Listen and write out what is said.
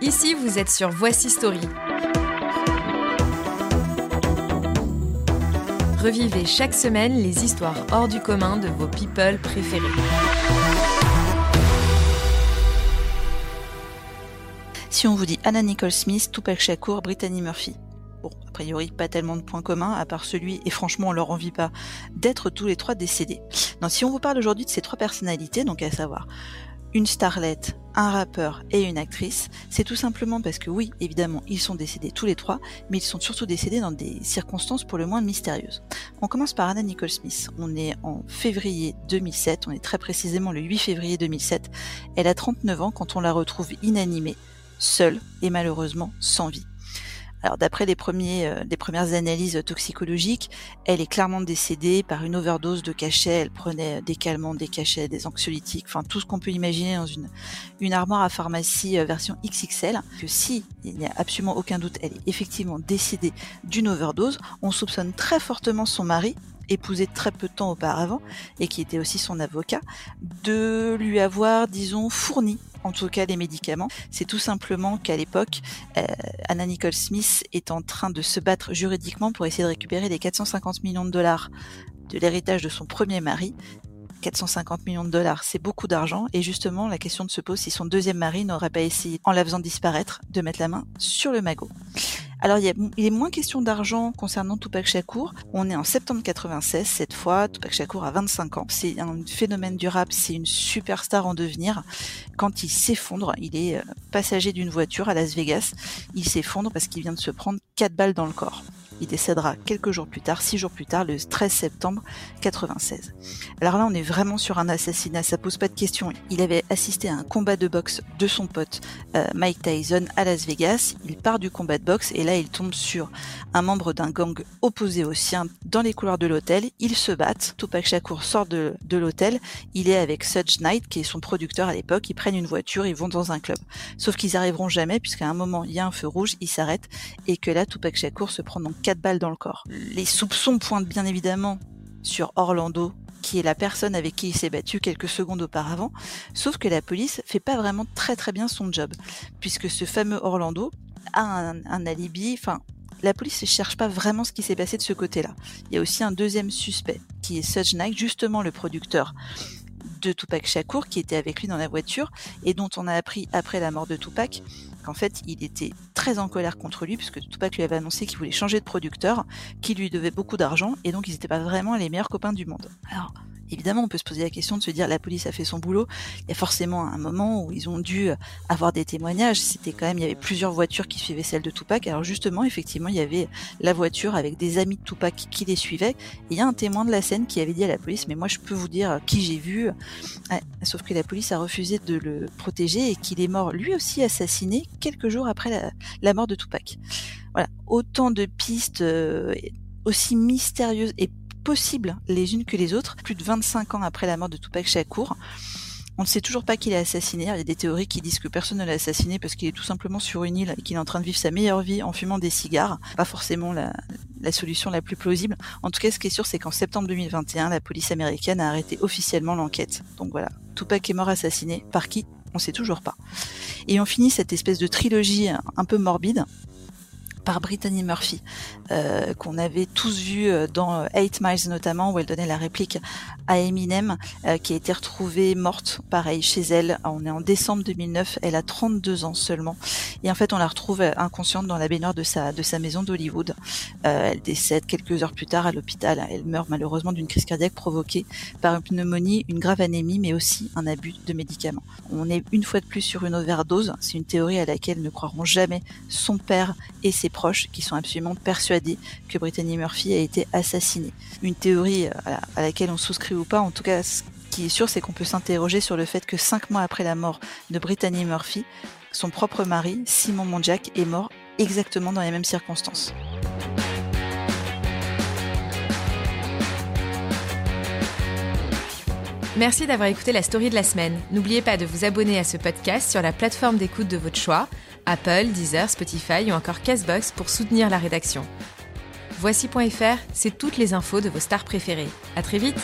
Ici, vous êtes sur Voici Story. Revivez chaque semaine les histoires hors du commun de vos people préférés. Si on vous dit Anna Nicole Smith, Tupac Shakur, Brittany Murphy. Bon, a priori, pas tellement de points communs, à part celui, et franchement, on leur envie pas, d'être tous les trois décédés. Non, si on vous parle aujourd'hui de ces trois personnalités, donc à savoir une starlette, un rappeur et une actrice, c'est tout simplement parce que oui, évidemment, ils sont décédés tous les trois, mais ils sont surtout décédés dans des circonstances pour le moins mystérieuses. On commence par Anna Nicole Smith. On est en février 2007, on est très précisément le 8 février 2007. Elle a 39 ans quand on la retrouve inanimée, seule et malheureusement sans vie. Alors d'après euh, les premières analyses toxicologiques, elle est clairement décédée par une overdose de cachets. Elle prenait des calmants, des cachets, des anxiolytiques, enfin tout ce qu'on peut imaginer dans une, une armoire à pharmacie euh, version XXL. Que si il n'y a absolument aucun doute, elle est effectivement décédée d'une overdose. On soupçonne très fortement son mari, épousé très peu de temps auparavant et qui était aussi son avocat, de lui avoir, disons, fourni en tout cas les médicaments. C'est tout simplement qu'à l'époque, euh, Anna Nicole Smith est en train de se battre juridiquement pour essayer de récupérer les 450 millions de dollars de l'héritage de son premier mari. 450 millions de dollars, c'est beaucoup d'argent. Et justement, la question se pose si son deuxième mari n'aurait pas essayé, en la faisant disparaître, de mettre la main sur le magot. Alors, il, est moins question d'argent concernant Tupac Shakur. On est en septembre 96 cette fois. Tupac Shakur a 25 ans. C'est un phénomène du rap. C'est une superstar en devenir. Quand il s'effondre, il est euh, passager d'une voiture à Las Vegas. Il s'effondre parce qu'il vient de se prendre quatre balles dans le corps. Il décédera quelques jours plus tard, six jours plus tard, le 13 septembre 96. Alors là, on est vraiment sur un assassinat, ça pose pas de question. Il avait assisté à un combat de boxe de son pote euh, Mike Tyson à Las Vegas. Il part du combat de boxe et là, il tombe sur un membre d'un gang opposé au sien dans les couloirs de l'hôtel. Ils se battent. Tupac Shakur sort de, l'hôtel. Il est avec Suge Knight, qui est son producteur à l'époque. Ils prennent une voiture, ils vont dans un club. Sauf qu'ils arriveront jamais, puisqu'à un moment, il y a un feu rouge, ils s'arrêtent et que là, Tupac Shakur se prend donc balles dans le corps. Les soupçons pointent bien évidemment sur Orlando, qui est la personne avec qui il s'est battu quelques secondes auparavant, sauf que la police fait pas vraiment très très bien son job, puisque ce fameux Orlando a un, alibi, enfin la police ne cherche pas vraiment ce qui s'est passé de ce côté-là. Il y a aussi un deuxième suspect, qui est Suge Knight, justement le producteur de Tupac Shakur, qui était avec lui dans la voiture, et dont on a appris après la mort de Tupac qu'en fait il était très en colère contre lui, puisque Tupac lui avait annoncé qu'il voulait changer de producteur, qu'il lui devait beaucoup d'argent, et donc ils n'étaient pas vraiment les meilleurs copains du monde. Évidemment, on peut se poser la question de se dire la police a fait son boulot. Il y a forcément un moment où ils ont dû avoir des témoignages. C'était quand même, il y avait plusieurs voitures qui suivaient celle de Tupac. Alors justement, effectivement, il y avait la voiture avec des amis de Tupac qui les suivaient. il y a un témoin de la scène qui avait dit à la police, mais moi je peux vous dire qui j'ai vu. sauf que la police a refusé de le protéger et qu'il est mort lui aussi assassiné quelques jours après la, la mort de Tupac. Voilà, autant de pistes euh, aussi mystérieuses et possibles les unes que les autres, plus de 25 ans après la mort de Tupac Shakur. On ne sait toujours pas qui l'a assassiné. Il y a des théories qui disent que personne ne l'a assassiné parce qu'il est tout simplement sur une île et qu'il est en train de vivre sa meilleure vie en fumant des cigares. Pas forcément la, solution la plus plausible. En tout cas, ce qui est sûr, c'est qu'en septembre 2021, la police américaine a arrêté officiellement l'enquête. Donc voilà, Tupac est mort assassiné. Par qui? On sait toujours pas. Et on finit cette espèce de trilogie un peu morbide par Brittany Murphy, euh, qu'on avait tous vu euh, dans Eight Miles notamment, où elle donnait la réplique à Eminem, euh, qui a été retrouvée morte, pareil, chez elle. On est en décembre 2009, elle a 32 ans seulement. Et en fait, on la retrouve inconsciente dans la baignoire de sa, de sa maison d'Hollywood. elle décède quelques heures plus tard à l'hôpital. Elle meurt malheureusement d'une crise cardiaque provoquée par une pneumonie, une grave anémie, mais aussi un abus de médicaments. On est une fois de plus sur une overdose. C'est une théorie à laquelle ne croiront jamais son père et ses qui sont absolument persuadés que Brittany Murphy a été assassinée. Une théorie euh, à laquelle on souscrit ou pas, en tout cas, ce qui est sûr, c'est qu'on peut s'interroger sur le fait que cinq mois après la mort de Brittany Murphy, son propre mari, Simon Monjack, est mort exactement dans les mêmes circonstances. Merci d'avoir écouté la story de la semaine. N'oubliez pas de vous abonner à ce podcast sur la plateforme d'écoute de votre choix Apple, Deezer, Spotify ou encore Castbox pour soutenir la rédaction. Voici.fr, c'est toutes les infos de vos stars préférées. À très vite!